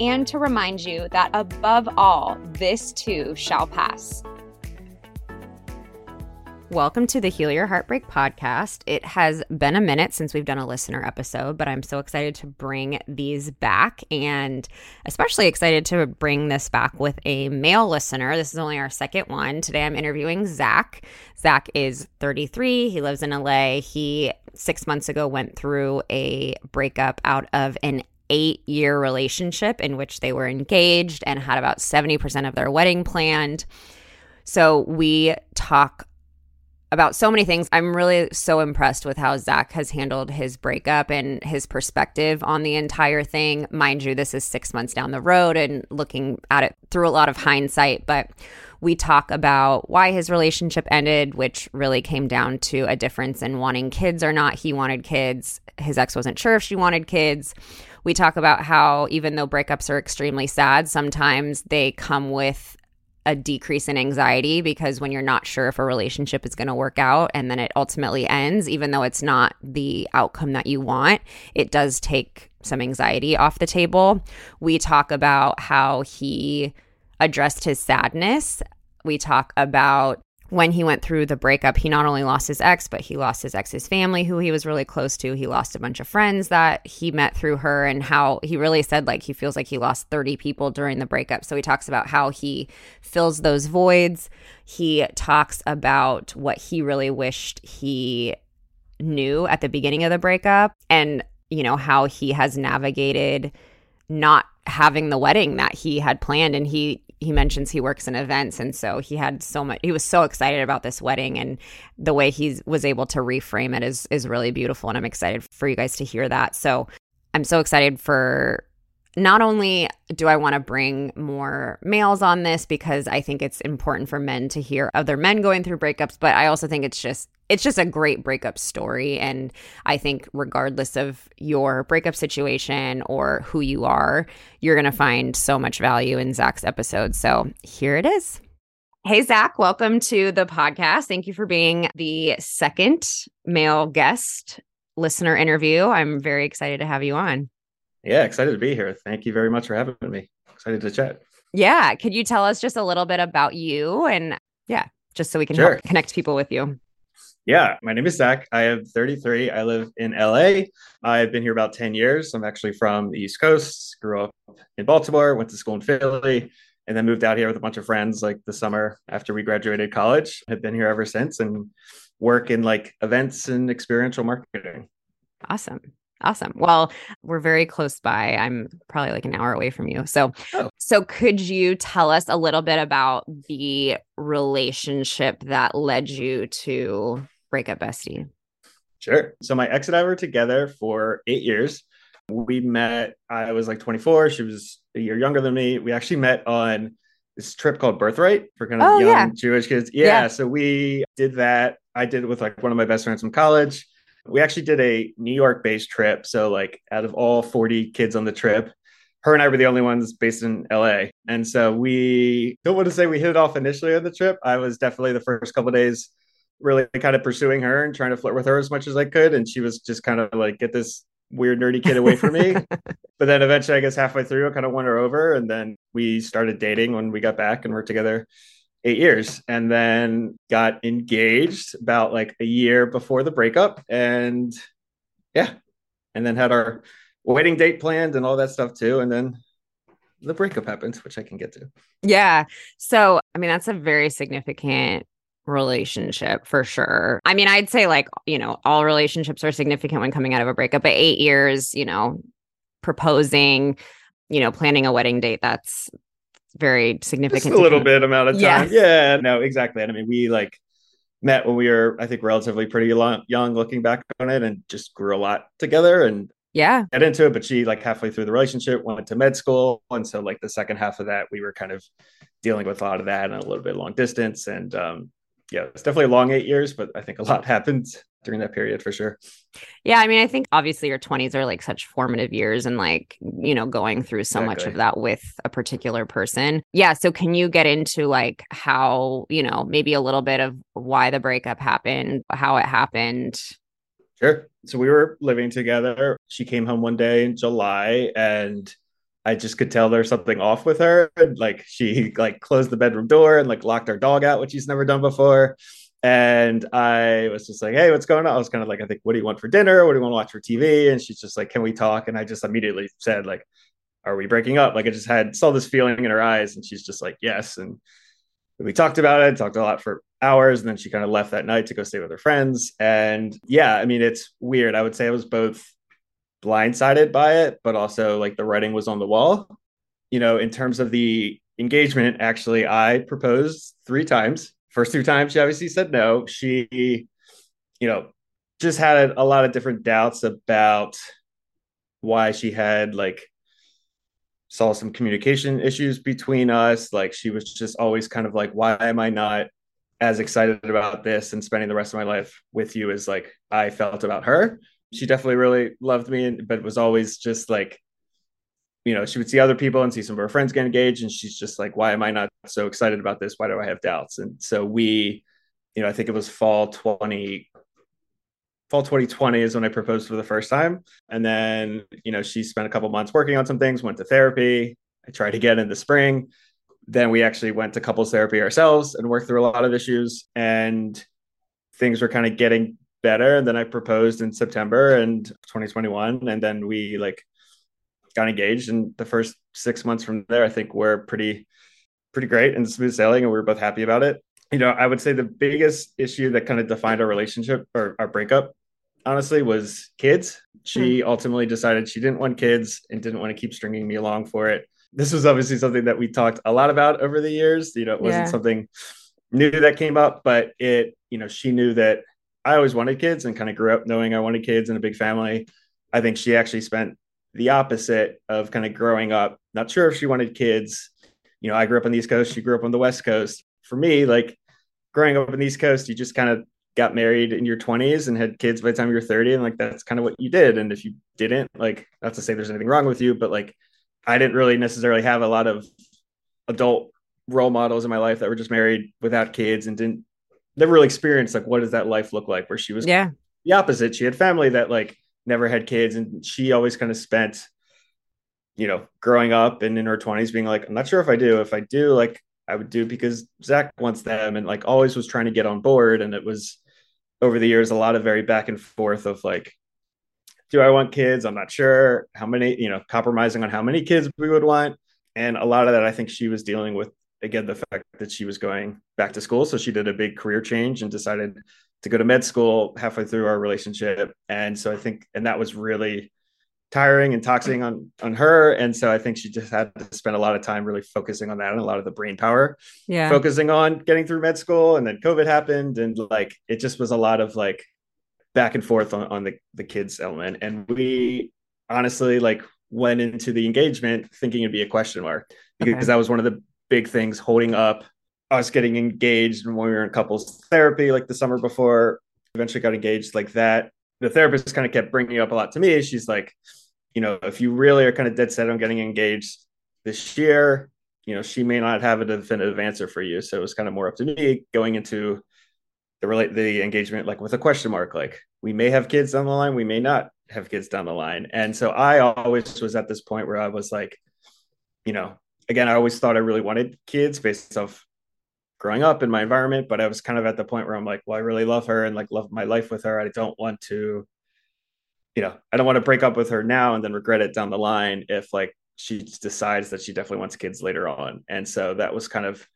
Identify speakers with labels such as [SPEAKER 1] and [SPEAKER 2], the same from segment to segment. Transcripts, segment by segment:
[SPEAKER 1] and to remind you that above all, this too shall pass. Welcome to the Heal Your Heartbreak podcast. It has been a minute since we've done a listener episode, but I'm so excited to bring these back and especially excited to bring this back with a male listener. This is only our second one. Today I'm interviewing Zach. Zach is 33. He lives in LA. He six months ago went through a breakup out of an eight year relationship in which they were engaged and had about 70% of their wedding planned. So we talk about so many things. I'm really so impressed with how Zach has handled his breakup and his perspective on the entire thing. Mind you, this is six months down the road and looking at it through a lot of hindsight, but we talk about why his relationship ended, which really came down to a difference in wanting kids or not. He wanted kids. His ex wasn't sure if she wanted kids. We talk about how even though breakups are extremely sad, sometimes they come with a decrease in anxiety because when you're not sure if a relationship is going to work out and then it ultimately ends, even though it's not the outcome that you want, it does take some anxiety off the table. We talk about how he addressed his sadness. We talk about when he went through the breakup, he not only lost his ex, but he lost his ex's family, who he was really close to. He lost a bunch of friends that he met through her, and how he really said, like, he feels like he lost 30 people during the breakup. So he talks about how he fills those voids. He talks about what he really wished he knew at the beginning of the breakup, and, you know, how he has navigated not having the wedding that he had planned and he he mentions he works in events and so he had so much he was so excited about this wedding and the way he was able to reframe it is is really beautiful and I'm excited for you guys to hear that. So I'm so excited for not only do I want to bring more males on this because I think it's important for men to hear other men going through breakups, but I also think it's just it's just a great breakup story and I think regardless of your breakup situation or who you are, you're going to find so much value in Zach's episode. So, here it is. Hey, Zach, welcome to the podcast. Thank you for being the second male guest listener interview. I'm very excited to have you on.
[SPEAKER 2] Yeah, excited to be here. Thank you very much for having me. Excited to chat.
[SPEAKER 1] Yeah. Could you tell us just a little bit about you? And yeah, just so we can sure. connect people with you.
[SPEAKER 2] Yeah, my name is Zach. I am 33. I live in LA. I've been here about 10 years. I'm actually from the East Coast, grew up in Baltimore, went to school in Philly, and then moved out here with a bunch of friends like the summer after we graduated college. Have been here ever since and work in like events and experiential marketing.
[SPEAKER 1] Awesome. Awesome. Well, we're very close by. I'm probably like an hour away from you. So, oh. so could you tell us a little bit about the relationship that led you to break up bestie?
[SPEAKER 2] Sure. So my ex and I were together for eight years. We met, I was like 24. She was a year younger than me. We actually met on this trip called Birthright for kind of oh, young yeah. Jewish kids. Yeah, yeah. So we did that. I did it with like one of my best friends from college. We actually did a New York based trip. So, like, out of all 40 kids on the trip, her and I were the only ones based in LA. And so we don't want to say we hit it off initially on the trip. I was definitely the first couple days really kind of pursuing her and trying to flirt with her as much as I could. And she was just kind of like, get this weird nerdy kid away from me. but then eventually, I guess halfway through, I kind of won her over. And then we started dating when we got back and we're together eight years and then got engaged about like a year before the breakup. And yeah, and then had our wedding date planned and all that stuff too. And then the breakup happened, which I can get to.
[SPEAKER 1] Yeah. So, I mean, that's a very significant relationship for sure. I mean, I'd say like, you know, all relationships are significant when coming out of a breakup, but eight years, you know, proposing, you know, planning a wedding date, that's very significant.
[SPEAKER 2] Just a little bit amount of time. Yeah. yeah. No, exactly. And I mean, we like met when we were, I think, relatively pretty long, young looking back on it and just grew a lot together. And
[SPEAKER 1] yeah
[SPEAKER 2] get into it but she like halfway through the relationship went to med school and so like the second half of that we were kind of dealing with a lot of that and a little bit long distance and um yeah it's definitely a long eight years but i think a lot happened during that period for sure
[SPEAKER 1] yeah i mean i think obviously your 20s are like such formative years and like you know going through so exactly. much of that with a particular person yeah so can you get into like how you know maybe a little bit of why the breakup happened how it happened
[SPEAKER 2] Sure. So we were living together. She came home one day in July and I just could tell there's something off with her. And like she like closed the bedroom door and like locked our dog out, which she's never done before. And I was just like, hey, what's going on? I was kind of like, I think, what do you want for dinner? What do you want to watch for TV? And she's just like, can we talk? And I just immediately said, like, are we breaking up? Like I just had saw this feeling in her eyes, and she's just like, yes. And we talked about it, talked a lot for hours and then she kind of left that night to go stay with her friends and yeah i mean it's weird i would say i was both blindsided by it but also like the writing was on the wall. You know in terms of the engagement actually i proposed three times. First two times she obviously said no. She you know just had a lot of different doubts about why she had like saw some communication issues between us. Like she was just always kind of like why am i not as excited about this and spending the rest of my life with you as like I felt about her. She definitely really loved me, but was always just like, you know, she would see other people and see some of her friends get engaged, and she's just like, why am I not so excited about this? Why do I have doubts? And so we, you know, I think it was fall 20, fall 2020 is when I proposed for the first time. And then, you know, she spent a couple months working on some things, went to therapy. I tried again in the spring then we actually went to couples therapy ourselves and worked through a lot of issues and things were kind of getting better and then i proposed in september and 2021 and then we like got engaged and the first six months from there i think were pretty pretty great and smooth sailing and we were both happy about it you know i would say the biggest issue that kind of defined our relationship or our breakup honestly was kids she hmm. ultimately decided she didn't want kids and didn't want to keep stringing me along for it this was obviously something that we talked a lot about over the years. You know, it wasn't yeah. something new that came up, but it, you know, she knew that I always wanted kids and kind of grew up knowing I wanted kids and a big family. I think she actually spent the opposite of kind of growing up, not sure if she wanted kids. You know, I grew up on the East Coast, she grew up on the West Coast. For me, like growing up on the East Coast, you just kind of got married in your 20s and had kids by the time you're 30 and like that's kind of what you did and if you didn't like not to say there's anything wrong with you but like I didn't really necessarily have a lot of adult role models in my life that were just married without kids and didn't never really experienced like what does that life look like where she was
[SPEAKER 1] yeah
[SPEAKER 2] the opposite she had family that like never had kids and she always kind of spent you know growing up and in her 20s being like i'm not sure if i do if i do like i would do because zach wants them and like always was trying to get on board and it was over the years a lot of very back and forth of like do I want kids? I'm not sure how many, you know, compromising on how many kids we would want. And a lot of that, I think she was dealing with, again, the fact that she was going back to school. So she did a big career change and decided to go to med school halfway through our relationship. And so I think, and that was really tiring and toxic on on her and so i think she just had to spend a lot of time really focusing on that and a lot of the brain power
[SPEAKER 1] yeah
[SPEAKER 2] focusing on getting through med school and then covid happened and like it just was a lot of like back and forth on, on the, the kids element. And we honestly like went into the engagement thinking it'd be a question mark because okay. that was one of the big things holding up us getting engaged and when we were in couples therapy like the summer before eventually got engaged like that. The therapist kind of kept bringing up a lot to me. She's like you know if you really are kind of dead set on getting engaged this year you know she may not have a definitive answer for you. So it was kind of more up to me going into the relate the engagement like with a question mark like we may have kids down the line we may not have kids down the line. And so i always was at this point where i was like you know again i always thought i really wanted kids based off growing up in my environment but i was kind of at the point where i'm like well i really love her and like love my life with her i don't want to you know i don't want to break up with her now and then regret it down the line if like she decides that she definitely wants kids later on and so that was kind of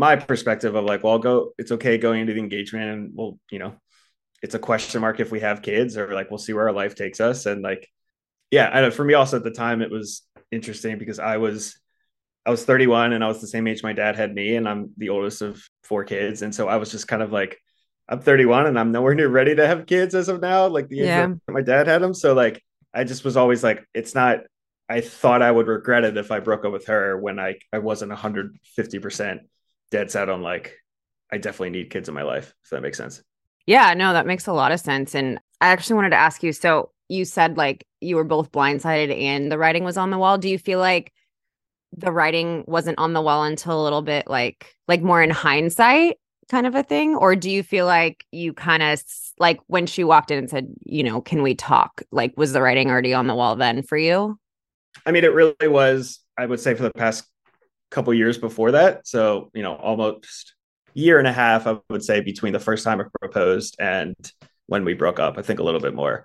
[SPEAKER 2] my perspective of like, well, I'll go, it's okay going into the engagement and we'll, you know, it's a question mark if we have kids or like, we'll see where our life takes us. And like, yeah, I know for me also at the time, it was interesting because I was, I was 31 and I was the same age my dad had me, and I'm the oldest of four kids. And so I was just kind of like, I'm 31 and I'm nowhere near ready to have kids as of now, like the yeah. age my dad had them. So like, I just was always like, it's not, I thought I would regret it if I broke up with her when I, I wasn't 150% dead set on like I definitely need kids in my life. If that makes sense.
[SPEAKER 1] Yeah, no, that makes a lot of sense. And I actually wanted to ask you. So you said like you were both blindsided and the writing was on the wall. Do you feel like the writing wasn't on the wall until a little bit like like more in hindsight kind of a thing or do you feel like you kind of like when she walked in and said you know can we talk like was the writing already on the wall then for you
[SPEAKER 2] i mean it really was i would say for the past couple years before that. So, you know, almost year and a half, I would say, between the first time I proposed and when we broke up. I think a little bit more.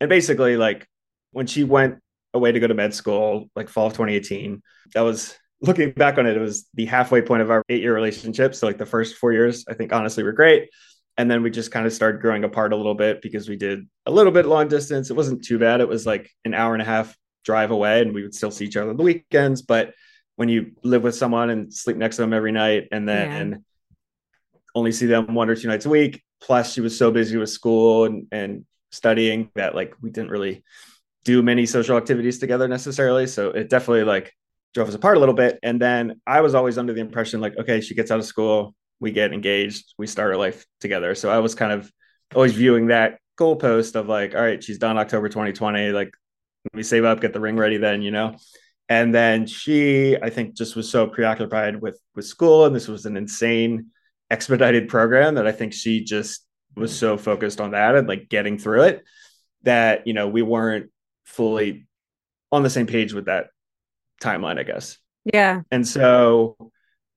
[SPEAKER 2] And basically, like when she went away to go to med school, like fall of 2018, that was looking back on it, it was the halfway point of our eight year relationship. So, like the first four years, I think honestly were great. And then we just kind of started growing apart a little bit because we did a little bit long distance. It wasn't too bad. It was like an hour and a half drive away, and we would still see each other on the weekends. But when you live with someone and sleep next to them every night and then yeah. only see them one or two nights a week plus she was so busy with school and, and studying that like we didn't really do many social activities together necessarily. So it definitely like drove us apart a little bit. And then i was always under the impression like okay she gets out of school we get engaged we start our life together. So i was kind of always viewing that goalpost of like all right she's done october 2020 like we save up get the ring ready then you know? And then she i think just was so preoccupied with with school and this was an insane expedited program that i think she just was so focused on that and like getting through it that you know we weren't fully on the same page with that timeline i guess
[SPEAKER 1] yeah
[SPEAKER 2] and so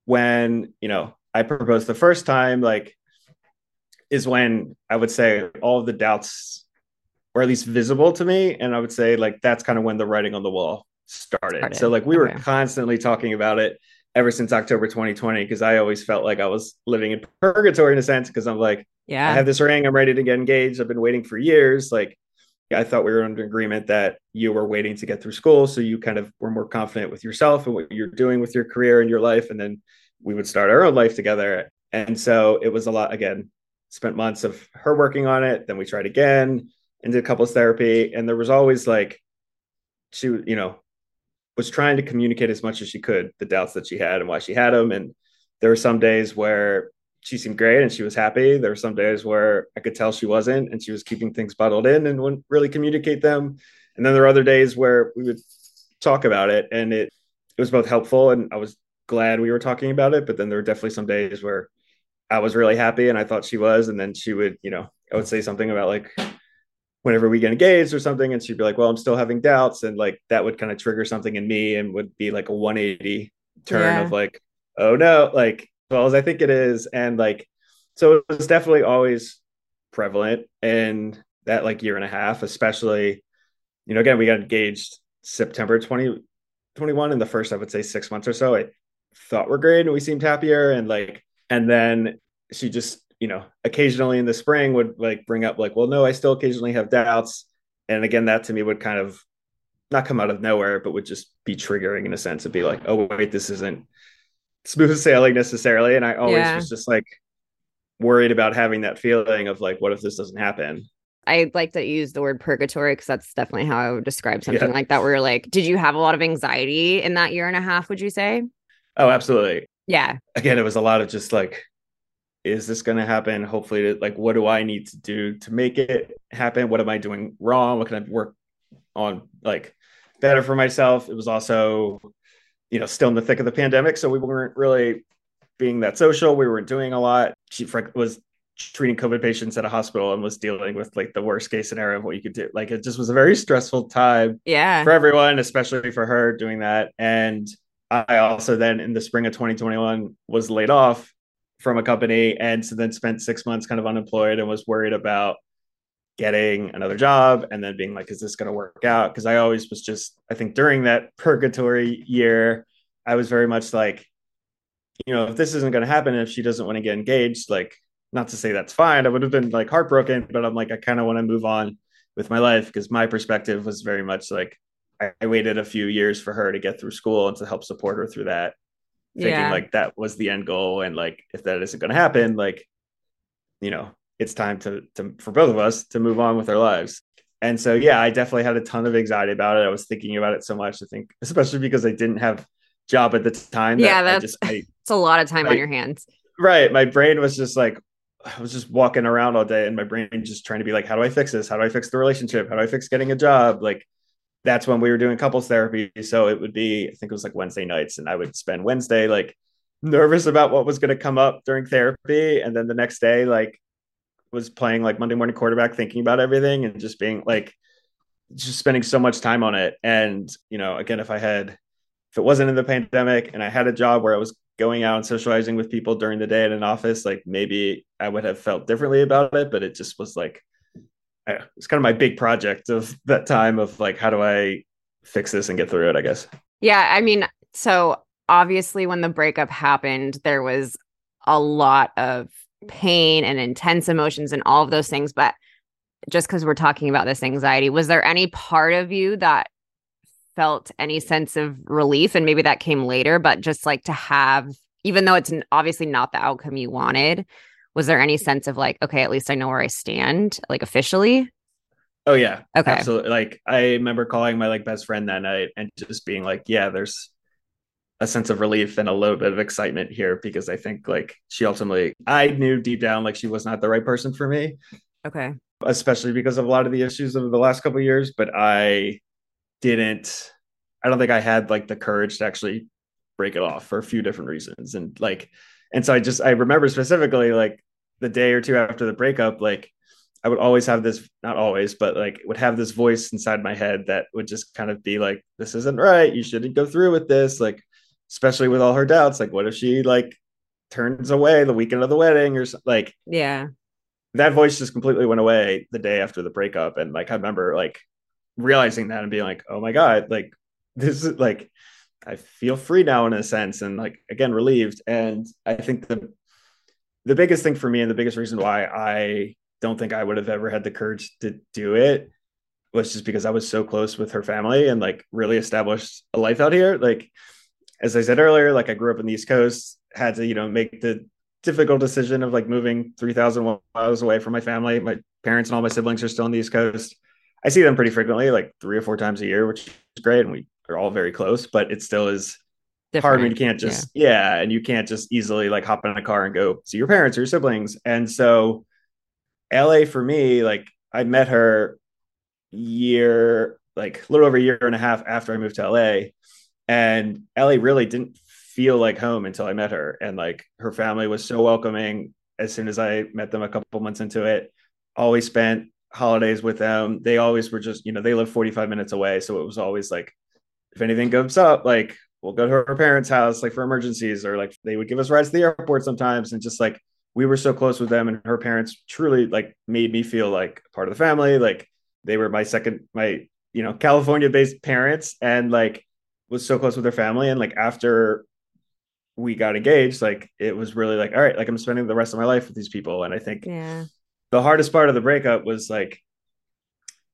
[SPEAKER 2] when you know i proposed the first time like is when i would say all the doubts were at least visible to me and i would say like that's kind of when the writing on the wall started. started. So like we okay. were constantly talking about it ever since October 2020 because I always felt like I was living in purgatory in a sense because I'm like, yeah, I have this ring, I'm ready to get engaged. I've been waiting for years. Like I thought we were under agreement that you were waiting to get through school, so you kind of were more confident with yourself and what you're doing with your career and your life, and then we would start our own life together. And so it was a lot. Again, spent months of her working on it. Then we tried again and did couples therapy, and there was always like she, you know, was trying to communicate as much as she could the doubts that she had and why she had them. And there were some days where she seemed great and she was happy. There were some days where I could tell she wasn't and she was keeping things bottled in and wouldn't really communicate them. And then there were other days where we would talk about it and it it was both helpful and I was glad we were talking about it. But then there were definitely some days where I was really happy and I thought she was. And then she would, you know, I would say something about like, whenever we get engaged or something and she'd be like well i'm still having doubts and like that would kind of trigger something in me and would be like a 180 turn yeah. of like oh no like well as i think it is and like so it was definitely always prevalent in that like year and a half especially you know again we got engaged september 2021 in the first i would say six months or so i thought we're great and we seemed happier and like and then she just you know, occasionally in the spring would like bring up like, well, no, I still occasionally have doubts. And again, that to me would kind of not come out of nowhere, but would just be triggering in a sense of be like, oh wait, this isn't smooth sailing necessarily. And I always yeah. was just like worried about having that feeling of like, what if this doesn't happen?
[SPEAKER 1] I like that you use the word purgatory because that's definitely how I would describe something yeah. like that. Where you're like, did you have a lot of anxiety in that year and a half? Would you say?
[SPEAKER 2] Oh, absolutely.
[SPEAKER 1] Yeah.
[SPEAKER 2] Again, it was a lot of just like is this going to happen hopefully like what do i need to do to make it happen what am i doing wrong what can i work on like better for myself it was also you know still in the thick of the pandemic so we weren't really being that social we weren't doing a lot she was treating COVID patients at a hospital and was dealing with like the worst case scenario of what you could do. Like it just was a very stressful time
[SPEAKER 1] yeah.
[SPEAKER 2] for everyone, especially for her doing that. And I also then in the spring of 2021 was laid off from a company and so then spent six months kind of unemployed and was worried about getting another job and then being like, is this going to work out? Because I always was just, I think during that purgatory year, I was very much like, you know, if this isn't going to happen, if she doesn't want to get engaged, like, not to say that's fine, I would have been like heartbroken, but I'm like, I kind of want to move on with my life because my perspective was very much like, I, I waited a few years for her to get through school and to help support her through that, thinking yeah. like that was the end goal. And like, if that isn't going to happen, like, you know, it's time to, to for both of us to move on with our lives. And so, yeah, I definitely had a ton of anxiety about it. I was thinking about it so much. I think, especially because I didn't have job at the time.
[SPEAKER 1] Yeah, that that's just, I, it's a lot of time I, on your hands.
[SPEAKER 2] Right. My brain was just like, I was just walking around all day, and my brain just trying to be like, how do I fix this? How do I fix the relationship? How do I fix getting a job? Like, that's when we were doing couples therapy. So it would be, I think it was like Wednesday nights, and I would spend Wednesday like nervous about what was going to come up during therapy, and then the next day, like was playing like Monday morning quarterback, thinking about everything and just being like, just spending so much time on it. And, you know, again, if I had, if it wasn't in the pandemic and I had a job where I was going out and socializing with people during the day in an office, like maybe I would have felt differently about it. But it just was like, it's kind of my big project of that time of like, how do I fix this and get through it, I guess.
[SPEAKER 1] Yeah. I mean, so obviously when the breakup happened, there was a lot of pain and intense emotions and all of those things. But just because we're talking about this anxiety, was there any part of you that felt any sense of relief? And maybe that came later, but just like to have, even though it's obviously not the outcome you wanted, was there any sense of like, okay, at least I know where I stand, like officially?
[SPEAKER 2] Oh yeah.
[SPEAKER 1] Okay.
[SPEAKER 2] Absolutely. Like I remember calling my like best friend that night and just being like, yeah, there's a sense of relief and a little bit of excitement here because I think like she ultimately I knew deep down like she was not the right person for me.
[SPEAKER 1] Okay.
[SPEAKER 2] Especially because of a lot of the issues of the last couple years, but I didn't I don't think I had like the courage to actually break it off for a few different reasons and like and so I just I remember specifically like the day or two after the breakup like I would always have this not always but like would have this voice inside my head that would just kind of be like this isn't right you shouldn't go through with this like especially with all her doubts. Like, what if she like turns away the weekend of the wedding or like,
[SPEAKER 1] yeah,
[SPEAKER 2] that voice just completely went away the day after the breakup. And like, I remember like realizing that and being like, oh my God, like this is like, I feel free now in a sense and like, again, relieved. And I think the, the biggest thing for me and the biggest reason why I don't think I would have ever had the courage to do it was just because I was so close with her family and like really established a life out here. Like, as I said earlier, like I grew up in the East Coast, had to, you know, make the difficult decision of like moving 3,000 miles away from my family. My parents and all my siblings are still on the East Coast. I see them pretty frequently, like three or four times a year, which is great. And we are all very close, but it still is Different. hard when you can't just, yeah. yeah. And you can't just easily like hop in a car and go see your parents or your siblings. And so LA for me, like I met her year, like a little over a year and a half after I moved to LA and LA really didn't feel like home until I met her. And like her family was so welcoming as soon as I met them a couple months into it. Always spent holidays with them. They always were just, you know, they live 45 minutes away. So it was always like, if anything goes up, like we'll go to her parents' house, like for emergencies, or like they would give us rides to the airport sometimes. And just like we were so close with them, and her parents truly like made me feel like part of the family. Like they were my second, my, you know, California based parents. And like was so close with her family and like after we got engaged like it was really like all right like i'm spending the rest of my life with these people. And i think
[SPEAKER 1] yeah.
[SPEAKER 2] the hardest part of the breakup was like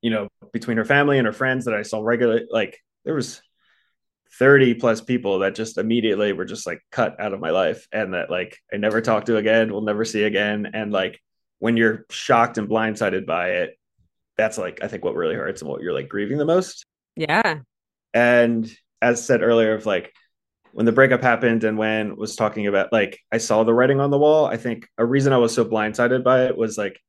[SPEAKER 2] you know between her family and her friends that i saw regularly like there was 30 plus people that just immediately were just like cut out of my life and that like i never talk to again we'll never see again and like when you're shocked and blindsided by it that's like i think what really hurts and what you're like grieving the most.
[SPEAKER 1] Yeah.
[SPEAKER 2] And as said earlier of like when the breakup happened and when was talking about like I saw the writing on the wall, I think a reason I was so blindsided by it was like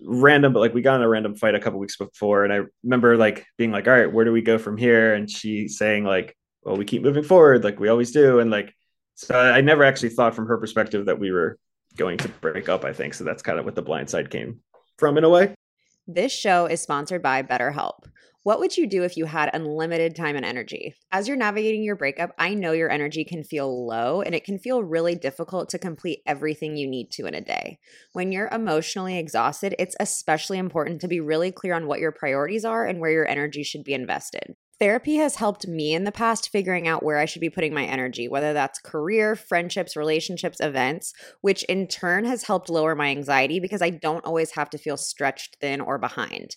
[SPEAKER 2] random, but like we got in a random fight a couple weeks before, and I remember like being like, "All right, where do we go from here?" And she saying like, "Well, we keep moving forward, like we always do," and like so I never actually thought from her perspective that we were going to break up, I think. So that's kind of what the blind side came from in a way.
[SPEAKER 1] This show is sponsored by BetterHelp. What would you do if you had unlimited time and energy? As you're navigating your breakup, I know your energy can feel low and it can feel really difficult to complete everything you need to in a day. When you're emotionally exhausted, it's especially important to be really clear on what your priorities are and where your energy should be invested. Therapy has helped me in the past figuring out where I should be putting my energy, whether that's career, friendships, relationships, events, which in turn has helped lower my anxiety because I don't always have to feel stretched thin or behind.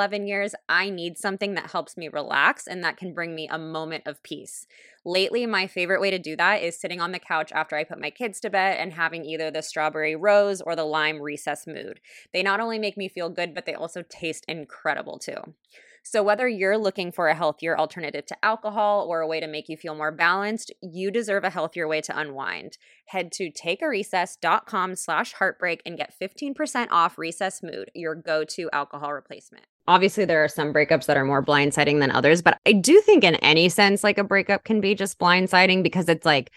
[SPEAKER 1] 11 years, I need something that helps me relax and that can bring me a moment of peace. Lately, my favorite way to do that is sitting on the couch after I put my kids to bed and having either the strawberry rose or the lime recess mood. They not only make me feel good, but they also taste incredible too. So, whether you're looking for a healthier alternative to alcohol or a way to make you feel more balanced, you deserve a healthier way to unwind. Head to takearecess.com slash heartbreak and get 15% off Recess Mood, your go to alcohol replacement. Obviously, there are some breakups that are more blindsiding than others, but I do think, in any sense, like a breakup can be just blindsiding because it's like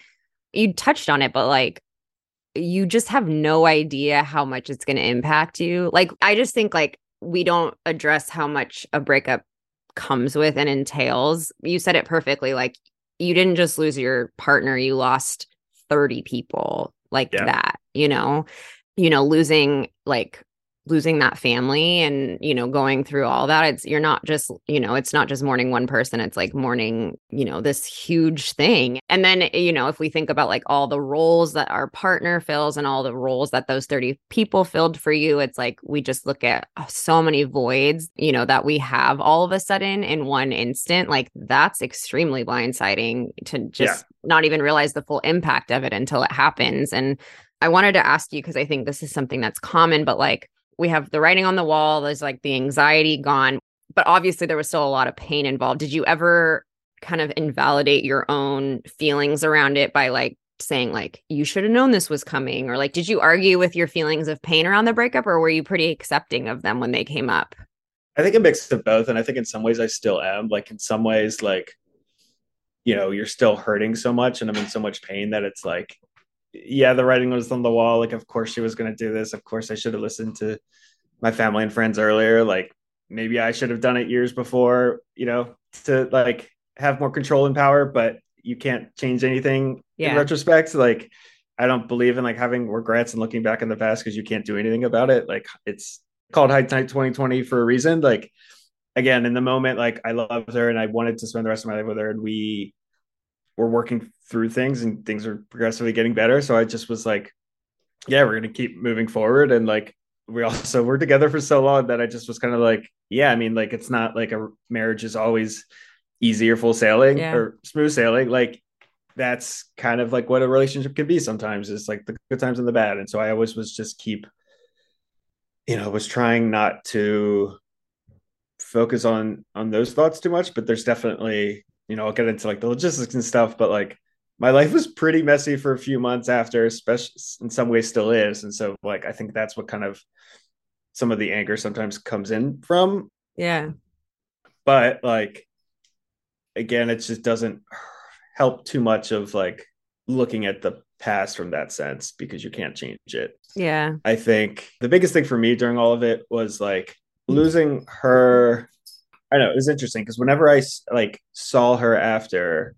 [SPEAKER 1] you touched on it, but like you just have no idea how much it's going to impact you. Like, I just think, like, we don't address how much a breakup comes with and entails. You said it perfectly. Like you didn't just lose your partner, you lost 30 people like yeah. that, you know, you know, losing like losing that family and you know going through all that it's you're not just you know it's not just mourning one person it's like mourning you know this huge thing and then you know if we think about like all the roles that our partner fills and all the roles that those 30 people filled for you it's like we just look at uh, so many voids you know that we have all of a sudden in one instant like that's extremely blindsiding to just yeah. not even realize the full impact of it until it happens and I wanted to ask you because I think this is something that's common, but like, we have the writing on the wall there's like the anxiety gone but obviously there was still a lot of pain involved. Did you ever kind of invalidate your own feelings around it by like saying like you should have known this was coming or like did you argue with your feelings of pain around the breakup or were you pretty accepting of them when they came up?
[SPEAKER 2] I think a mix of both and i think in some ways i still am. Like in some ways like you know you're still hurting so much and i'm in so much pain that it's like yeah, the writing was on the wall. Like, of course she was going to do this. Of course I should have listened to my family and friends earlier. Like, maybe I should have done it years before, you know, to like have more control and power, but you can't change anything yeah. in retrospect. Like, I don't believe in like having regrets and looking back in the past because you can't do anything about it. Like, it's called High hindsight 2020 for a reason. Like, again, in the moment, like I loved her and I wanted to spend the rest of my life with her, and we we're working through things and things are progressively getting better. So I just was like, yeah, we're gonna keep moving forward. And like we also were together for so long that I just was kind of like, yeah, I mean, like it's not like a marriage is always easy or full sailing yeah. or smooth sailing. Like that's kind of like what a relationship can be sometimes. It's like the good times and the bad. And so I always was just keep, you know, was trying not to focus on on those thoughts too much, but there's definitely you know, I'll get into like the logistics and stuff, but like my life was pretty messy for a few months after, especially in some ways still is. And so like I think that's what kind of some of the anger sometimes comes in from.
[SPEAKER 1] Yeah.
[SPEAKER 2] But like again, it just doesn't help too much of like looking at the past from that sense because you can't change it.
[SPEAKER 1] Yeah.
[SPEAKER 2] I think the biggest thing for me during all of it was like losing her I know it was interesting because whenever I like saw her after,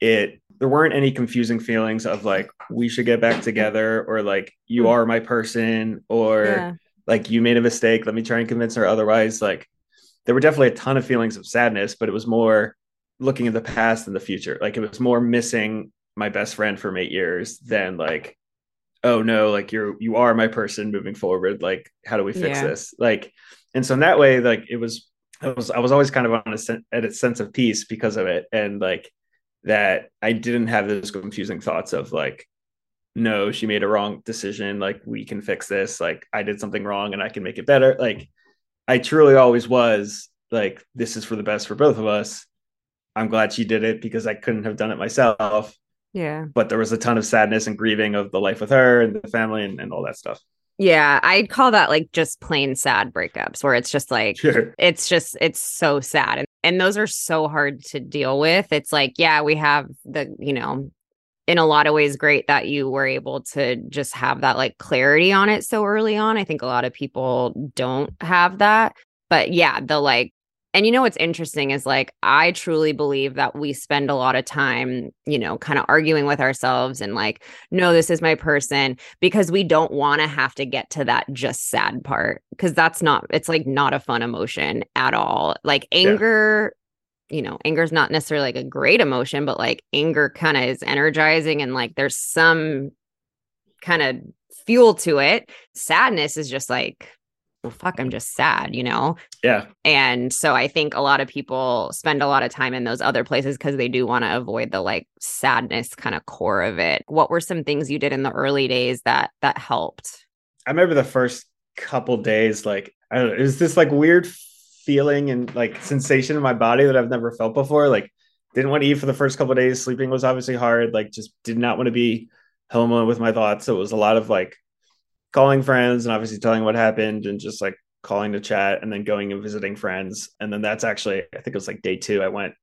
[SPEAKER 2] it there weren't any confusing feelings of like we should get back together or like you hmm. are my person or yeah. like you made a mistake let me try and convince her otherwise like there were definitely a ton of feelings of sadness but it was more looking at the past and the future like it was more missing my best friend from eight years than like oh no like you're you are my person moving forward like how do we fix yeah. this like and so in that way like it was I was I was always kind of on a at a sense of peace because of it and like that I didn't have those confusing thoughts of like, no, she made a wrong decision. Like, we can fix this. Like, I did something wrong and I can make it better. Like, I truly always was like, this is for the best for both of us. I'm glad she did it because I couldn't have done it myself.
[SPEAKER 1] Yeah.
[SPEAKER 2] But there was a ton of sadness and grieving of the life with her and the family and, and all that stuff.
[SPEAKER 1] Yeah, I'd call that like just plain sad breakups where it's just like sure. it's just it's so sad and and those are so hard to deal with. It's like yeah, we have the, you know, in a lot of ways great that you were able to just have that like clarity on it so early on. I think a lot of people don't have that. But yeah, the like and you know what's interesting is like I truly believe that we spend a lot of time, you know, kind of arguing with ourselves and like, no, this is my person because we don't want to have to get to that just sad part because that's not it's like not a fun emotion at all. Like anger, yeah. you know, anger is not necessarily like a great emotion, but like anger kind of is energizing and like there's some kind of fuel to it. Sadness is just like well, fuck, I'm just sad, you know?
[SPEAKER 2] Yeah.
[SPEAKER 1] And so I think a lot of people spend a lot of time in those other places because they do want to avoid the like sadness kind of core of it. What were some things you did in the early days that that helped?
[SPEAKER 2] I remember the first couple days, like, I don't know, it was this like weird feeling and like sensation in my body that I've never felt before. Like, didn't want to eat for the first couple days. Sleeping was obviously hard. Like, just did not want to be home with my thoughts. So it was a lot of like calling friends and obviously telling what happened and just like calling to chat and then going and visiting friends. And then that's actually, I think it was like day two. I went,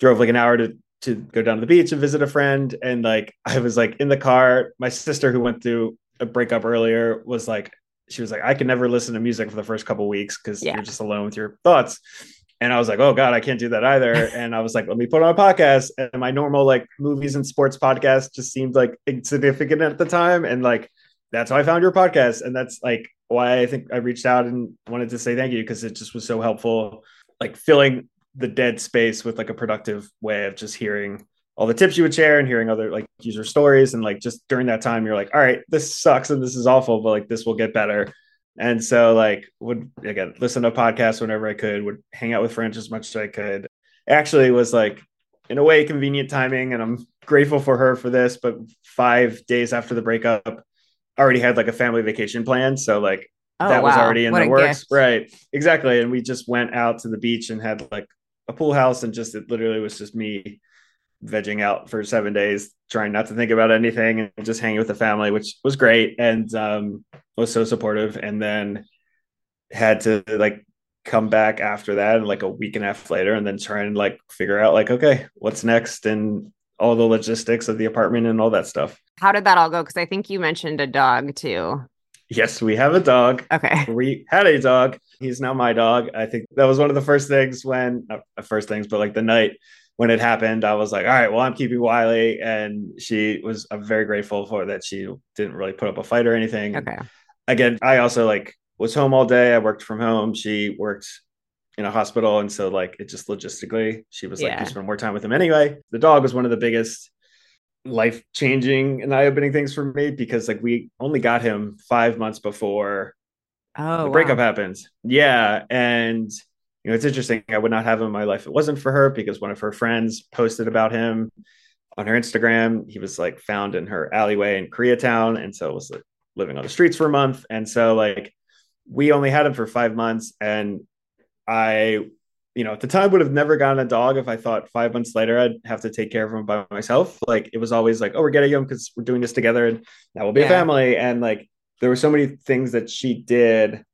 [SPEAKER 2] drove like an hour to to go down to the beach and visit a friend. And like I was like in the car. My sister who went through a breakup earlier was like, she was like, I can never listen to music for the first couple weeks because yeah. you're just alone with your thoughts. And I was like, oh God, I can't do that either. and I was like, let me put on a podcast. And my normal like movies and sports podcast just seemed like insignificant at the time. And like that's how I found your podcast. And that's like why I think I reached out and wanted to say thank you because it just was so helpful, like filling the dead space with like a productive way of just hearing all the tips you would share and hearing other like user stories. And like just during that time, you're like, all right, this sucks and this is awful, but like this will get better. And so like would again listen to podcasts whenever I could, would hang out with friends as much as I could. Actually was like in a way convenient timing and I'm grateful for her for this, but five days after the breakup, already had like a family vacation plan. So like oh, that wow. was already in what the works. Gift. Right. Exactly. And we just went out to the beach and had like a pool house and just it literally was just me vegging out for seven days, trying not to think about anything and just hanging with the family, which was great and um, was so supportive. And then had to like come back after that and like a week and a half later and then try and like figure out like, okay, what's next? And all the logistics of the apartment and all that stuff.
[SPEAKER 1] How did that all go? Because I think you mentioned a dog too.
[SPEAKER 2] Yes, we have a dog.
[SPEAKER 1] Okay.
[SPEAKER 2] We had a dog. He's now my dog. I think that was one of the first things when, not first things, but like the night when it happened, I was like, all right, well, I'm keeping Wiley. And she was, I'm very grateful for that. She didn't really put up a fight or anything.
[SPEAKER 1] Okay.
[SPEAKER 2] Again, I also like was home all day. I worked from home. She worked in a hospital. And so like it just logistically, she was like, yeah. you spend more time with him anyway. The dog was one of the biggest life changing and eye opening things for me because like we only got him five months before
[SPEAKER 1] oh,
[SPEAKER 2] the breakup happens. Yeah. And you know, it's interesting. I would not have him in my life. It wasn't for her because one of her friends posted about him on her Instagram. He was like found in her alleyway in Koreatown. And so was like living on the streets for a month. And so like we only had him for five months and I, you know, at the time would have never gotten a dog if I thought five months later I'd have to take care of him by myself. Like it was always like, oh, we're getting him because we're doing this together and that will be yeah. a family. And like there were so many things that she did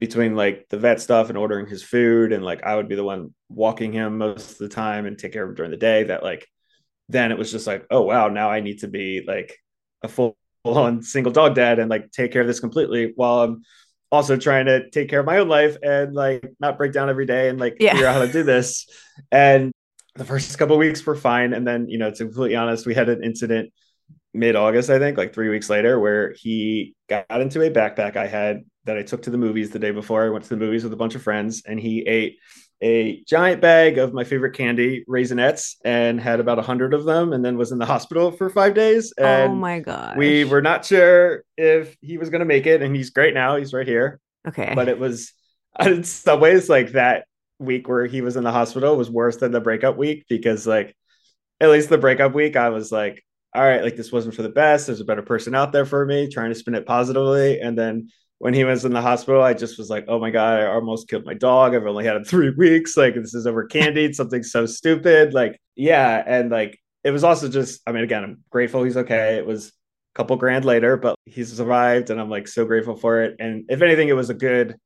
[SPEAKER 2] between like the vet stuff and ordering his food and like I would be the one walking him most of the time and take care of him during the day that like then it was just like oh wow now I need to be like a full on single dog dad and like take care of this completely while I'm also trying to take care of my own life and like not break down every day and like yeah. figure out how to do this. And the first couple weeks were fine. And then, you know, to be completely honest, we had an incident mid August, I think, like three weeks later, where he got into a backpack I had that I took to the movies the day before. I went to the movies with a bunch of friends and he ate a giant bag of my favorite candy, Raisinets, and had about a hundred of them, and then was in the hospital for five days. And
[SPEAKER 1] oh my god!
[SPEAKER 2] We were not sure if he was going to make it, and he's great now. He's right here.
[SPEAKER 1] Okay,
[SPEAKER 2] but it was in some ways like that week where he was in the hospital was worse than the breakup week because like at least the breakup week I was like all right, like this wasn't for the best. There's a better person out there for me, trying to spin it positively. And then when he was in the hospital, I just was like, oh my God, I almost killed my dog. I've only had it three weeks. Like, this is over candied, something so stupid. Like, yeah. And like, it was also just, I mean, again, I'm grateful he's okay. It was a couple grand later, but he's survived. And I'm like so grateful for it. And if anything, it was a good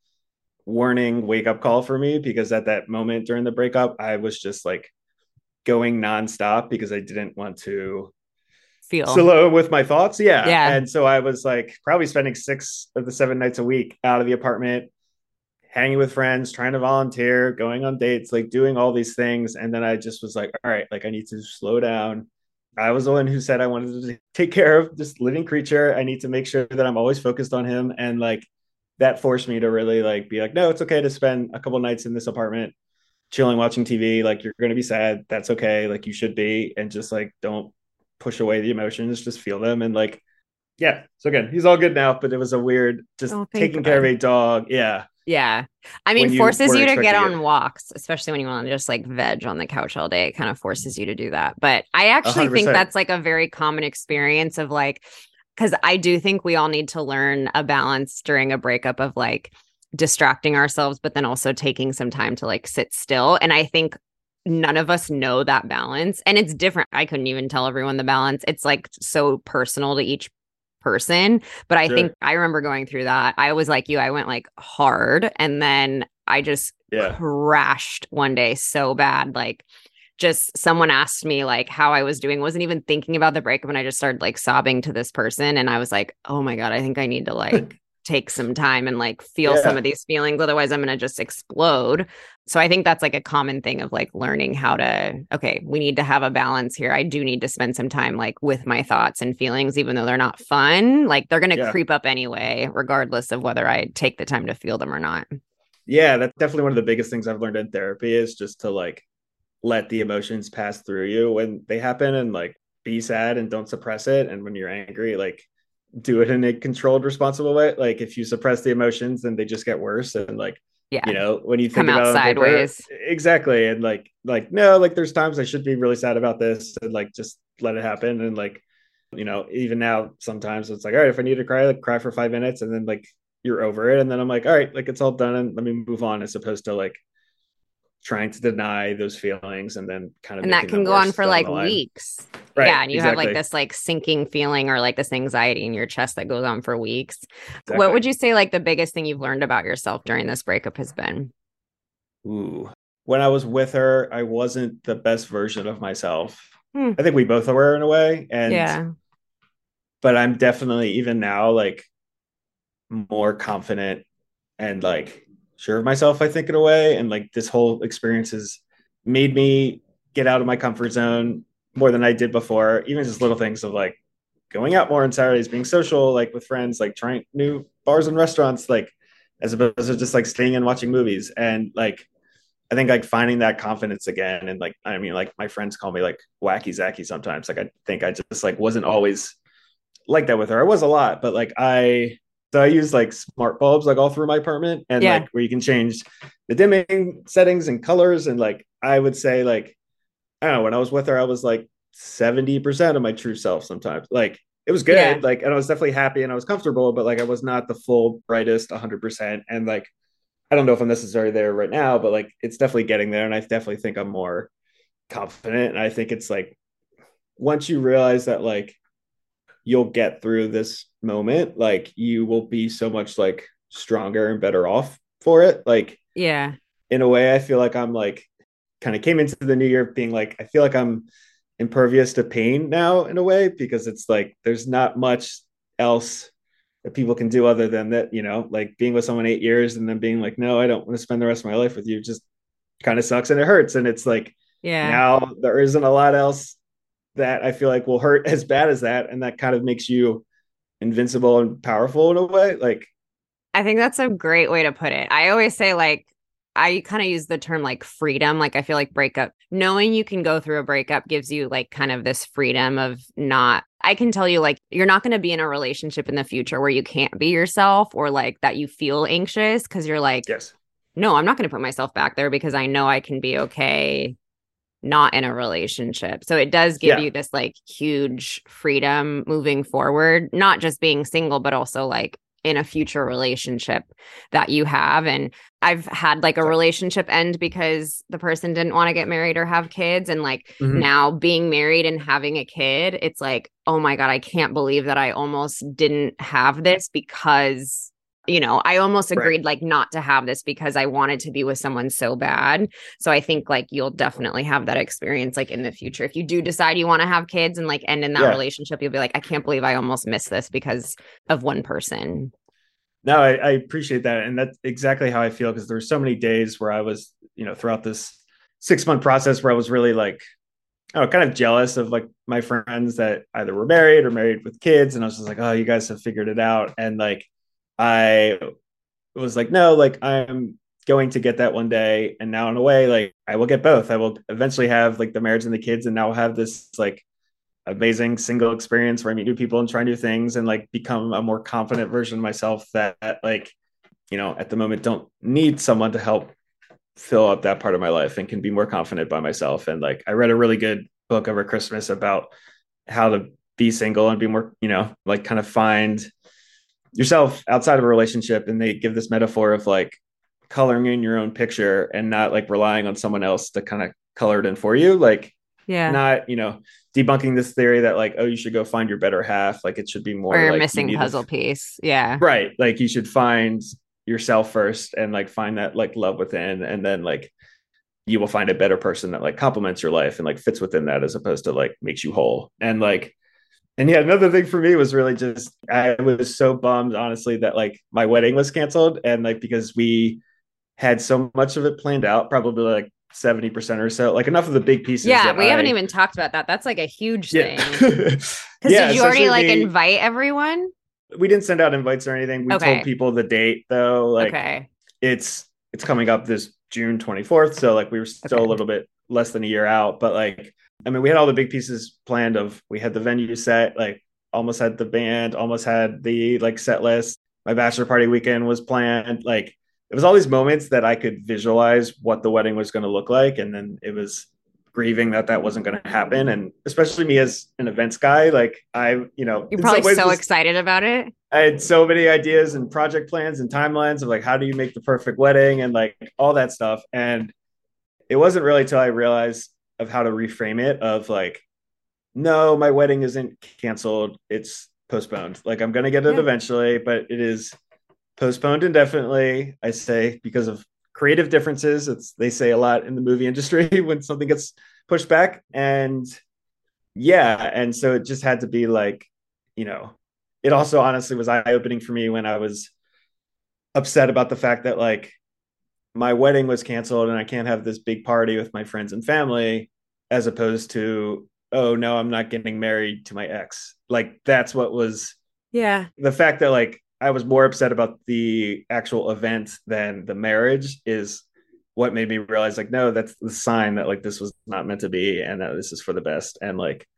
[SPEAKER 2] warning wake up call for me because at that moment during the breakup, I was just like going nonstop because I didn't want to
[SPEAKER 1] feel
[SPEAKER 2] slow with my thoughts. Yeah. Yeah. And so I was like probably spending six of the seven nights a week out of the apartment, hanging with friends, trying to volunteer, going on dates, like doing all these things. And then I just was like, all right, like I need to slow down. I was the one who said I wanted to take care of this living creature. I need to make sure that I'm always focused on him. And like that forced me to really like be like, no, it's okay to spend a couple nights in this apartment chilling watching TV. Like you're gonna be sad. That's okay. Like you should be. And just like don't push away the emotions, just feel them. And like, yeah. So again, he's all good now, but it was a weird just oh, taking care of a dog. Yeah.
[SPEAKER 1] Yeah. I mean, forces you to get on it. walks, especially when you want to just like veg on the couch all day. It kind of forces you to do that. But I actually 100%. think that's like a very common experience of like, because I do think we all need to learn a balance during a breakup of like distracting ourselves, but then also taking some time to like sit still. And I think none of us know that balance and it's different i couldn't even tell everyone the balance it's like so personal to each person but i sure. think i remember going through that i was like you i went like hard and then i just yeah. crashed one day so bad like just someone asked me like how I was doing, wasn't even thinking about the breakup. And I just started like sobbing to this person. And I was like, oh my God, I think I need to like take some time and like feel yeah. some of these feelings. Otherwise, I'm going to just explode. So I think that's like a common thing of like learning how to, okay, we need to have a balance here. I do need to spend some time like with my thoughts and feelings, even though they're not fun. Like they're going to yeah. creep up anyway, regardless of whether I take the time to feel them or not.
[SPEAKER 2] Yeah, that's definitely one of the biggest things I've learned in therapy is just to like let the emotions pass through you when they happen and like be sad and don't suppress it. And when you're angry, like do it in a controlled, responsible way. Like if you suppress the emotions, then they just get worse. And like, yeah, you know, when you think Come about sideways, paper, exactly. And like, like, no, like there's times I should be really sad about this and like just let it happen. And like, you know, even now, sometimes it's like, all right, if I need to cry, like cry for five minutes and then like you're over it. And then I'm like, all right, like it's all done and let me move on as opposed to like trying to deny those feelings and then kind of
[SPEAKER 1] and that can go on for like weeks. Right, yeah and you exactly. have like this like sinking feeling or like this anxiety in your chest that goes on for weeks. Exactly. what would you say like the biggest thing you've learned about yourself during this breakup has been?
[SPEAKER 2] Ooh. When i was with her i wasn't the best version of myself. Hmm. i think we both were in a way and yeah. but i'm definitely even now like more confident and like sure of myself, I think, in a way. And like this whole experience has made me get out of my comfort zone more than I did before. Even just little things of like going out more on Saturdays, being social, like with friends, like trying new bars and restaurants, like as opposed to just like staying and watching movies. And like I think like finding that confidence again. And like I mean, like my friends call me like wacky Zacky sometimes. Like I think I just like wasn't always like that with her. I was a lot, but like I so I use like smart bulbs like all through my apartment and yeah. like where you can change the dimming settings and colors. And like I would say like I don't know, when I was with her, I was like 70% of my true self sometimes. Like it was good. Yeah. Like and I was definitely happy and I was comfortable, but like I was not the full brightest 100%. And like I don't know if I'm necessarily there right now, but like it's definitely getting there. And I definitely think I'm more confident. And I think it's like once you realize that like you'll get through this moment like you will be so much like stronger and better off for it. Like
[SPEAKER 1] yeah.
[SPEAKER 2] in a way i feel like i'm like kind of came into the new year being like i feel like i'm impervious to pain now in a way because it's like there's not much else that people can do other than that you know like being with someone eight years and then being like no i don't want to spend the rest of my life with you just kind of sucks and it hurts. And it's like
[SPEAKER 1] Yeah.
[SPEAKER 2] Now there isn't a lot else that I feel like will hurt as bad as that. And that kind of makes you invincible and powerful in a way. Like,
[SPEAKER 1] I think that's a great way to put it. I always say, like, I kind of use the term like freedom. Like, I feel like breakup, knowing you can go through a breakup gives you like kind of this freedom of not, I can tell you, like, you're not going to be in a relationship in the future where you can't be yourself or like that you feel anxious because you're like,
[SPEAKER 2] yes,
[SPEAKER 1] no, I'm not going to put myself back there because I know I can be okay not in a relationship. So it does give yeah. you this like huge freedom moving forward, not just being single, but also like in a future relationship that you have. And I've had like a relationship end because the person didn't want to get married or have kids. And like mm-hmm. now being married and having a kid, it's like, oh my God, I can't believe that I almost didn't have this because you know, I almost agreed right. like not to have this because I wanted to be with someone so bad. So I think like you'll definitely have that experience like in the future. If you do decide you want to have kids and like end in that yeah. relationship, you'll be like, I can't believe I almost missed this because of one person.
[SPEAKER 2] No, I, I appreciate that. And that's exactly how I feel because there were so many days where I was, you know, throughout this six month process where I was really like, oh, kind of jealous of like my friends that either were married or married with kids. And I was just like, oh, you guys have figured it out. And like, I was like, no, like I'm going to get that one day. And now in a way, like I will get both. I will eventually have like the marriage and the kids, and now have this like amazing single experience where I meet new people and try new things and like become a more confident version of myself that like, you know, at the moment don't need someone to help fill up that part of my life and can be more confident by myself. And like I read a really good book over Christmas about how to be single and be more, you know, like kind of find yourself outside of a relationship and they give this metaphor of like coloring in your own picture and not like relying on someone else to kind of color it in for you like
[SPEAKER 1] yeah.
[SPEAKER 2] not you know debunking this theory that like oh you should go find your better half like it should be more
[SPEAKER 1] or
[SPEAKER 2] like
[SPEAKER 1] missing puzzle piece yeah.
[SPEAKER 2] Right like you should find yourself first and like find that like love within and then like you will find a better person that like complements your life and like fits within that as opposed to like makes you whole. And like and yeah, another thing for me was really just I was so bummed, honestly, that like my wedding was canceled, and like because we had so much of it planned out, probably like seventy percent or so, like enough of the big pieces.
[SPEAKER 1] Yeah, we I, haven't even talked about that. That's like a huge yeah. thing. Because yeah, did you already like the, invite everyone?
[SPEAKER 2] We didn't send out invites or anything. We okay. told people the date though. Like
[SPEAKER 1] okay.
[SPEAKER 2] it's it's coming up this June twenty fourth, so like we were still okay. a little bit less than a year out, but like I mean, we had all the big pieces planned of we had the venue set, like almost had the band, almost had the like set list. My bachelor party weekend was planned. Like it was all these moments that I could visualize what the wedding was going to look like. And then it was grieving that that wasn't going to happen. And especially me as an events guy, like I, you know,
[SPEAKER 1] you're probably so was, excited about it.
[SPEAKER 2] I had so many ideas and project plans and timelines of like, how do you make the perfect wedding and like all that stuff. And it wasn't really till I realized of how to reframe it of like no my wedding isn't canceled it's postponed like i'm going to get it yeah. eventually but it is postponed indefinitely i say because of creative differences it's they say a lot in the movie industry when something gets pushed back and yeah and so it just had to be like you know it also honestly was eye opening for me when i was upset about the fact that like my wedding was canceled and I can't have this big party with my friends and family, as opposed to, oh no, I'm not getting married to my ex. Like that's what was
[SPEAKER 1] yeah.
[SPEAKER 2] The fact that like I was more upset about the actual event than the marriage is what made me realize like, no, that's the sign that like this was not meant to be and that this is for the best. And like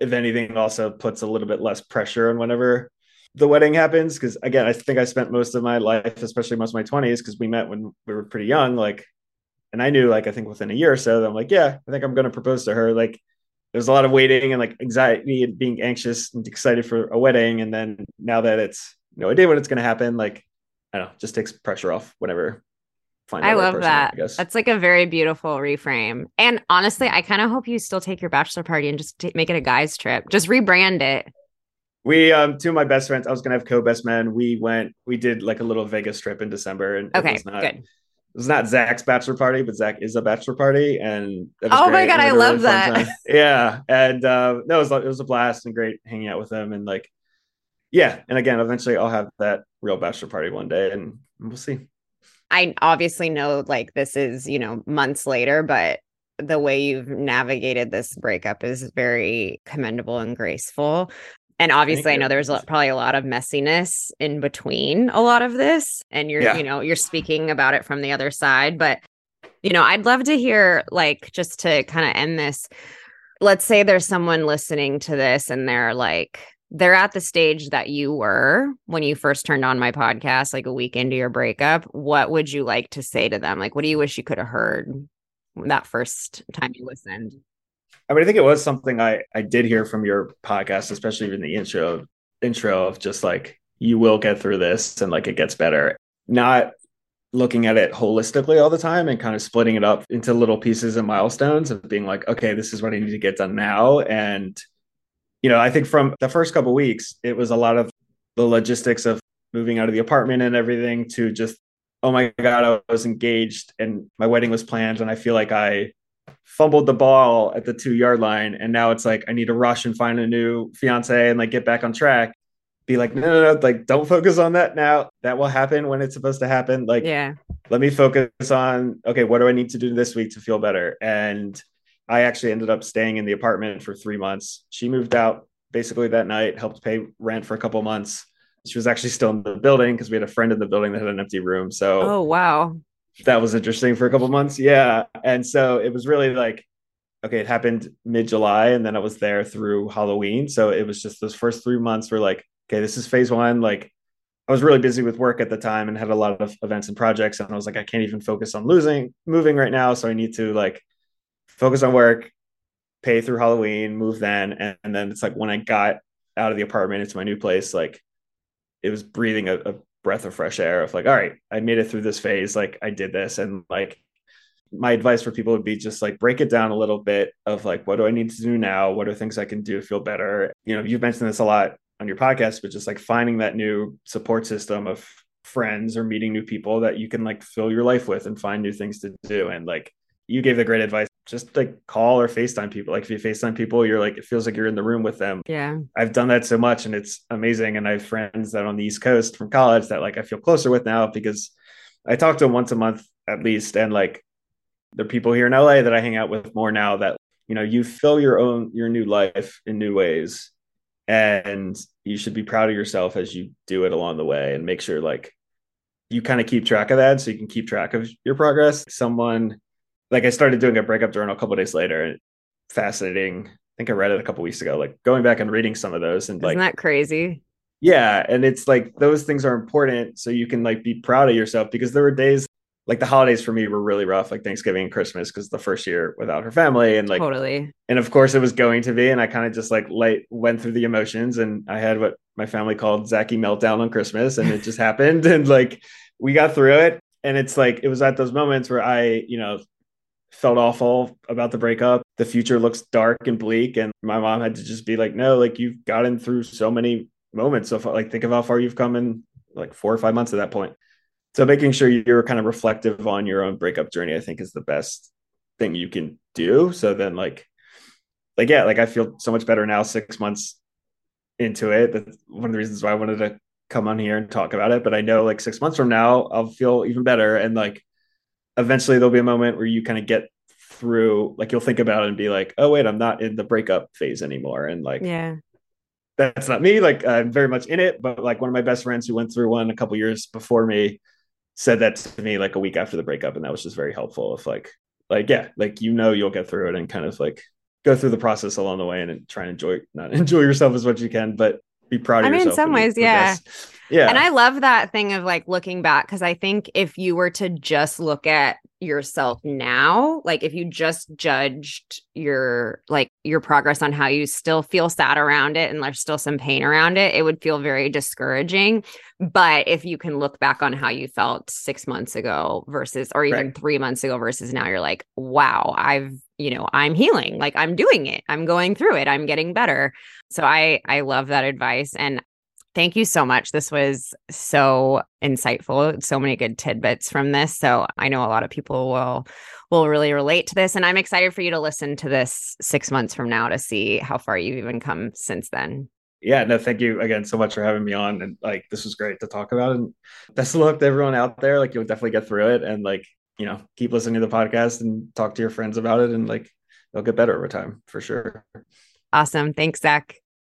[SPEAKER 2] if anything also puts a little bit less pressure on whenever the wedding happens because again i think i spent most of my life especially most of my 20s because we met when we were pretty young like and i knew like i think within a year or so that i'm like yeah i think i'm going to propose to her like there's a lot of waiting and like anxiety and being anxious and excited for a wedding and then now that it's you no idea when it's going to happen like i don't know just takes pressure off whenever
[SPEAKER 1] I love person, that. I That's like a very beautiful reframe. And honestly, I kind of hope you still take your bachelor party and just t- make it a guy's trip. Just rebrand it
[SPEAKER 2] we um two of my best friends i was gonna have co-best men. We went we did like a little vegas trip in december and
[SPEAKER 1] okay
[SPEAKER 2] it was
[SPEAKER 1] not, good.
[SPEAKER 2] it was not zach's bachelor party but zach is a bachelor party and
[SPEAKER 1] oh my god i love really that.
[SPEAKER 2] yeah and uh no it was, it was a blast and great hanging out with them and like yeah and again eventually i'll have that real bachelor party one day and we'll see.
[SPEAKER 1] I obviously know like this is you know months later but the way you've navigated this breakup is very commendable and graceful. And obviously, I know there's probably a lot of messiness in between a lot of this. And you're, yeah. you know, you're speaking about it from the other side. But, you know, I'd love to hear, like, just to kind of end this, let's say there's someone listening to this and they're like, they're at the stage that you were when you first turned on my podcast, like a week into your breakup. What would you like to say to them? Like, what do you wish you could have heard that first time you listened?
[SPEAKER 2] I mean, I think it was something I I did hear from your podcast, especially in the intro intro of just like you will get through this and like it gets better. Not looking at it holistically all the time and kind of splitting it up into little pieces and milestones of being like, okay, this is what I need to get done now. And, you know, I think from the first couple weeks, it was a lot of the logistics of moving out of the apartment and everything to just, oh my God, I was engaged and my wedding was planned. And I feel like I fumbled the ball at the two yard line and now it's like i need to rush and find a new fiance and like get back on track. Be like no no no like don't focus on that now. That will happen when it's supposed to happen. Like
[SPEAKER 1] yeah.
[SPEAKER 2] let me focus on okay what do i need to do this week to feel better? And i actually ended up staying in the apartment for three months. She moved out basically that night helped pay rent for a couple months. She was actually still in the building because we had a friend in the building that had an empty room so
[SPEAKER 1] oh wow
[SPEAKER 2] that was interesting for a couple months. Yeah. And so it was really like, okay, it happened mid July and then I was there through Halloween. So it was just those first three months were like, okay, this is phase one. Like I was really busy with work at the time and had a lot of events and projects. And I was like, I can't even focus on losing, moving right now. So I need to like focus on work, pay through Halloween, move then. And, and then it's like when I got out of the apartment into my new place, like it was breathing a, a breath of fresh air of like, all right, I made it through this phase. Like I did this. And like my advice for people would be just like break it down a little bit of like, what do I need to do now? What are things I can do to feel better? You know, you've mentioned this a lot on your podcast, but just like finding that new support system of friends or meeting new people that you can like fill your life with and find new things to do. And like you gave the great advice just like call or FaceTime people. Like if you FaceTime people, you're like, it feels like you're in the room with them.
[SPEAKER 1] Yeah.
[SPEAKER 2] I've done that so much and it's amazing. And I have friends that on the East Coast from college that like I feel closer with now because I talk to them once a month at least. And like the people here in LA that I hang out with more now that, you know, you fill your own, your new life in new ways. And you should be proud of yourself as you do it along the way and make sure like you kind of keep track of that so you can keep track of your progress. Someone like I started doing a breakup journal a couple days later fascinating. I think I read it a couple weeks ago, like going back and reading some of those and
[SPEAKER 1] Isn't
[SPEAKER 2] like
[SPEAKER 1] that crazy?
[SPEAKER 2] Yeah. And it's like those things are important so you can like be proud of yourself because there were days like the holidays for me were really rough, like Thanksgiving and Christmas, because the first year without her family and like
[SPEAKER 1] totally.
[SPEAKER 2] And of course it was going to be. And I kind of just like light went through the emotions and I had what my family called Zachy meltdown on Christmas and it just happened. And like we got through it. And it's like it was at those moments where I, you know, felt awful about the breakup. The future looks dark and bleak. And my mom had to just be like, no, like you've gotten through so many moments. So far. like think of how far you've come in like four or five months at that point. So making sure you're kind of reflective on your own breakup journey, I think is the best thing you can do. So then like like yeah, like I feel so much better now six months into it. That's one of the reasons why I wanted to come on here and talk about it. But I know like six months from now I'll feel even better and like eventually there'll be a moment where you kind of get through like you'll think about it and be like oh wait i'm not in the breakup phase anymore and like
[SPEAKER 1] yeah
[SPEAKER 2] that's not me like i'm very much in it but like one of my best friends who went through one a couple years before me said that to me like a week after the breakup and that was just very helpful of like like yeah like you know you'll get through it and kind of like go through the process along the way and, and try and enjoy not enjoy yourself as much as you can but be proud of yourself. I mean,
[SPEAKER 1] in some ways, yeah. Yeah. And I love that thing of like looking back because I think if you were to just look at yourself now, like if you just judged your like your progress on how you still feel sad around it and there's still some pain around it, it would feel very discouraging. But if you can look back on how you felt six months ago versus or even right. three months ago versus now, you're like, wow, I've you know i'm healing like i'm doing it i'm going through it i'm getting better so i i love that advice and thank you so much this was so insightful so many good tidbits from this so i know a lot of people will will really relate to this and i'm excited for you to listen to this six months from now to see how far you've even come since then
[SPEAKER 2] yeah no thank you again so much for having me on and like this was great to talk about and best of luck to everyone out there like you'll definitely get through it and like you know, keep listening to the podcast and talk to your friends about it and like they'll get better over time for sure.
[SPEAKER 1] Awesome. Thanks, Zach.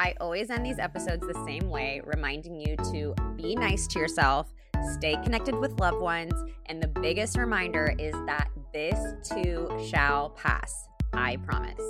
[SPEAKER 1] I always end these episodes the same way, reminding you to be nice to yourself, stay connected with loved ones, and the biggest reminder is that this too shall pass. I promise.